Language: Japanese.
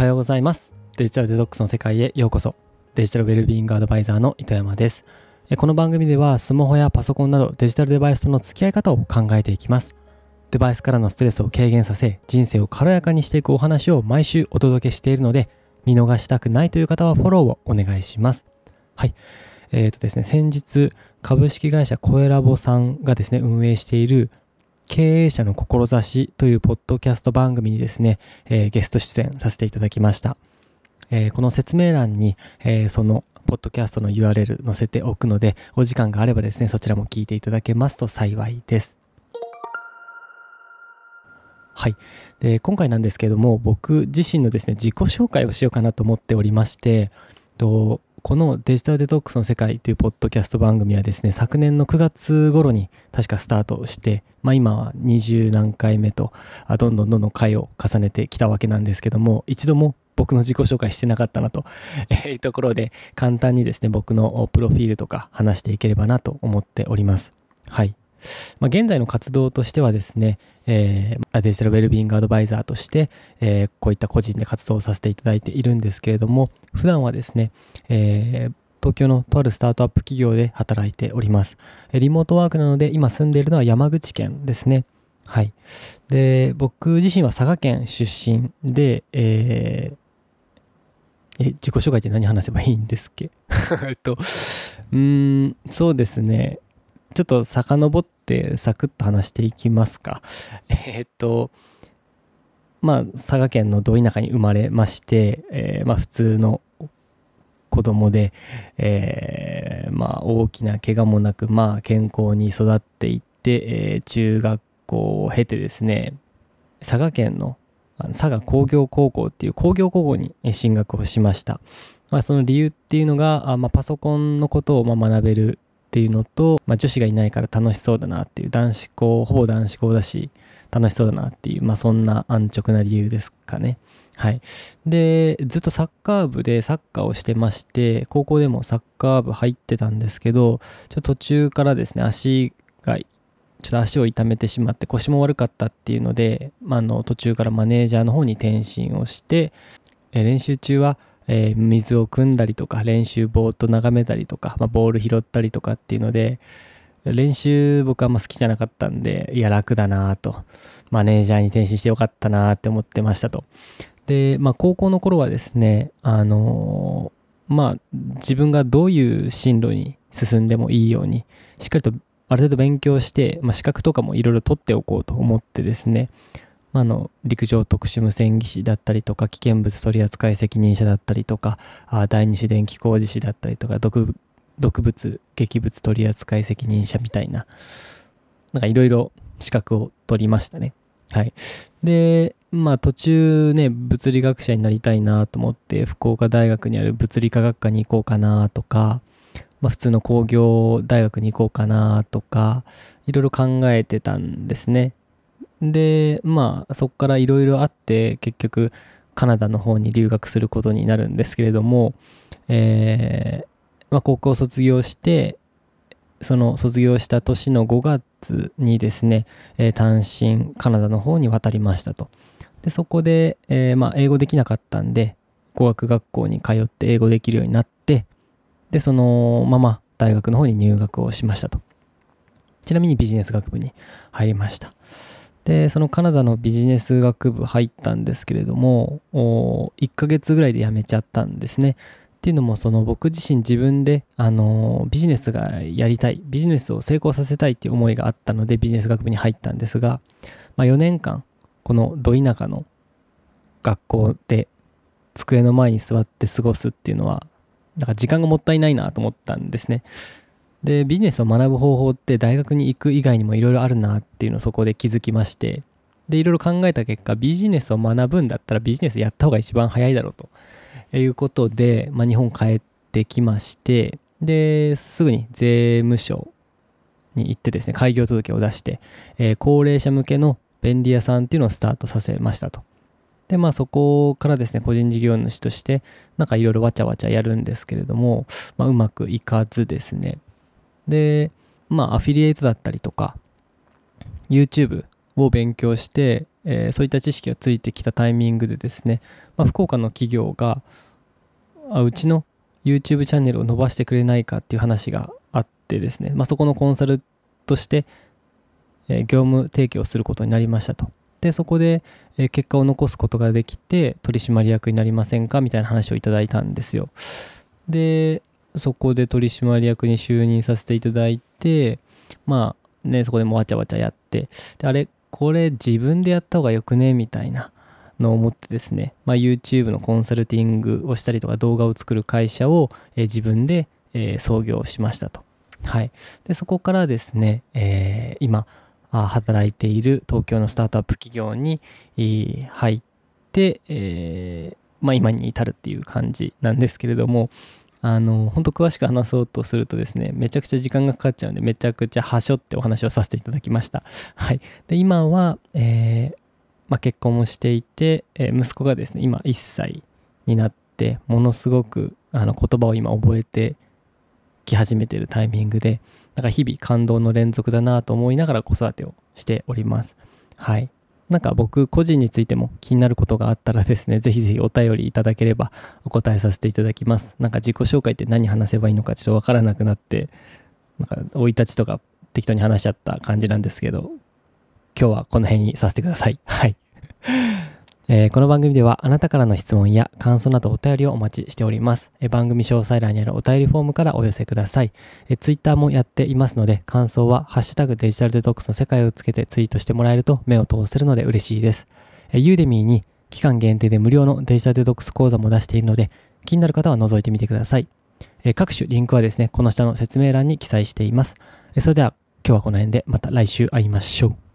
はようございます。デジタルデトックスの世界へようこそ。デジタルウェルビーイングアドバイザーの糸山です。この番組ではスマホやパソコンなどデジタルデバイスとの付き合い方を考えていきます。デバイスからのストレスを軽減させ人生を軽やかにしていくお話を毎週お届けしているので見逃したくないという方はフォローをお願いします。はい。えーとですね、先日株式会社コエラボさんがですね運営している経営者の志というポッドキャスト番組にですね、えー、ゲスト出演させていただきました。えー、この説明欄に、えー、そのポッドキャストの URL 載せておくので、お時間があればですね、そちらも聞いていただけますと幸いです。はい。で、今回なんですけども、僕自身のですね、自己紹介をしようかなと思っておりまして、とこのデジタルデトックスの世界というポッドキャスト番組はですね、昨年の9月頃に確かスタートして、まあ今は20何回目と、どんどんどんどん回を重ねてきたわけなんですけども、一度も僕の自己紹介してなかったなと いうところで、簡単にですね、僕のプロフィールとか話していければなと思っております。はい。まあ、現在の活動としてはですね、えー、デジタルウェルビングアドバイザーとして、えー、こういった個人で活動させていただいているんですけれども、普段はですね、えー、東京のとあるスタートアップ企業で働いております。リモートワークなので、今住んでいるのは山口県ですね。はい。で、僕自身は佐賀県出身で、えー、え、自己紹介って何話せばいいんですっけ？えっと、うん、そうですね。ちょっと遡ってサクッと話していきますか。え、っと、まあ、佐賀県のど田舎に生まれまして、えー、まあ、普通の子供で、えー、まあ、大きな怪我もなく、まあ、健康に育っていって、えー、中学校を経てですね、佐賀県の佐賀工業高校っていう工業高校に進学をしました。まあ、その理由っていうのが、あまあ、パソコンのことをま学べるっていうのと、まあ、女子がいないから楽しそうだなっていう男子校ほぼ男子校だし楽しそうだなっていう、まあ、そんな安直な理由ですかね。はい。で、ずっとサッカー部でサッカーをしてまして、高校でもサッカー部入ってたんですけど、ちょっと途中からですね、足が、ちょっと足を痛めてしまって腰も悪かったっていうので、まあ、の途中からマネージャーの方に転身をして、練習中はえー、水を汲んだりとか練習ぼーっと眺めたりとか、まあ、ボール拾ったりとかっていうので練習僕はあんま好きじゃなかったんでいや楽だなと。マネージャーに転身してよかったなって思ってましたと。で、まあ、高校の頃はですねあのー、まあ自分がどういう進路に進んでもいいようにしっかりとある程度勉強して、まあ、資格とかもいろいろ取っておこうと思ってですねまあの陸上特殊無線技師だったりとか危険物取扱責任者だったりとかあ第二種電気工事士だったりとか毒毒物劇物取扱責任者みたいななんかいろいろ資格を取りましたね。はい。でまあ途中ね物理学者になりたいなと思って福岡大学にある物理科学科に行こうかなとかまあ、普通の工業大学に行こうかなとかいろいろ考えてたんですね。で、まあ、そこからいろいろあって、結局、カナダの方に留学することになるんですけれども、えー、まあ、高校卒業して、その卒業した年の5月にですね、えー、単身カナダの方に渡りましたと。で、そこで、えー、まあ、英語できなかったんで、語学学校に通って英語できるようになって、で、そのまま大学の方に入学をしましたと。ちなみにビジネス学部に入りました。でそのカナダのビジネス学部入ったんですけれども1ヶ月ぐらいで辞めちゃったんですね。っていうのもその僕自身自分であのビジネスがやりたいビジネスを成功させたいっていう思いがあったのでビジネス学部に入ったんですが、まあ、4年間このど田舎の学校で机の前に座って過ごすっていうのはなんか時間がもったいないなと思ったんですね。でビジネスを学ぶ方法って大学に行く以外にもいろいろあるなっていうのをそこで気づきまして。でいろいろ考えた結果ビジネスを学ぶんだったらビジネスやった方が一番早いだろうと。いうことで、まあ、日本帰ってきまして。ですぐに税務署に行ってですね開業届を出して、えー、高齢者向けの便利屋さんっていうのをスタートさせましたと。でまあそこからですね個人事業主としてなんかいろいろわちゃわちゃやるんですけれども、まあ、うまくいかずですね。で、まあ、アフィリエイトだったりとか、YouTube を勉強して、えー、そういった知識がついてきたタイミングでですね、まあ、福岡の企業があうちの YouTube チャンネルを伸ばしてくれないかっていう話があってですね、まあ、そこのコンサルとして、えー、業務提供することになりましたと。で、そこで、えー、結果を残すことができて、取締役になりませんかみたいな話をいただいたんですよ。で、そこで取締役に就任させていただいて、まあね、そこでもわちゃわちゃやって、であれ、これ自分でやった方がよくね？みたいなのを思ってですね、まあ、YouTube のコンサルティングをしたりとか動画を作る会社を、えー、自分で、えー、創業しましたと。はい。で、そこからですね、えー、今、働いている東京のスタートアップ企業に入って、えー、まあ、今に至るっていう感じなんですけれども、あの、本当詳しく話そうとするとですね、めちゃくちゃ時間がかかっちゃうんで、めちゃくちゃはしょってお話をさせていただきました。はい。で、今は、えー、まあ、結婚もしていて、えー、息子がですね、今1歳になって、ものすごくあの言葉を今覚えてき始めてるタイミングで、なんか日々感動の連続だなと思いながら子育てをしております。はい。なんか僕個人についても気になることがあったらですね、ぜひぜひお便りいただければお答えさせていただきます。なんか自己紹介って何話せばいいのかちょっとわからなくなって、なんか生い立ちとか適当に話しちゃった感じなんですけど、今日はこの辺にさせてください。はい。えー、この番組ではあなたからの質問や感想などお便りをお待ちしております。えー、番組詳細欄にあるお便りフォームからお寄せください。えー、Twitter もやっていますので、感想はハッシュタグデジタルデトックスの世界をつけてツイートしてもらえると目を通せるので嬉しいです。えー、ユーデミーに期間限定で無料のデジタルデトックス講座も出しているので、気になる方は覗いてみてください。え、各種リンクはですね、この下の説明欄に記載しています。え、それでは今日はこの辺でまた来週会いましょう。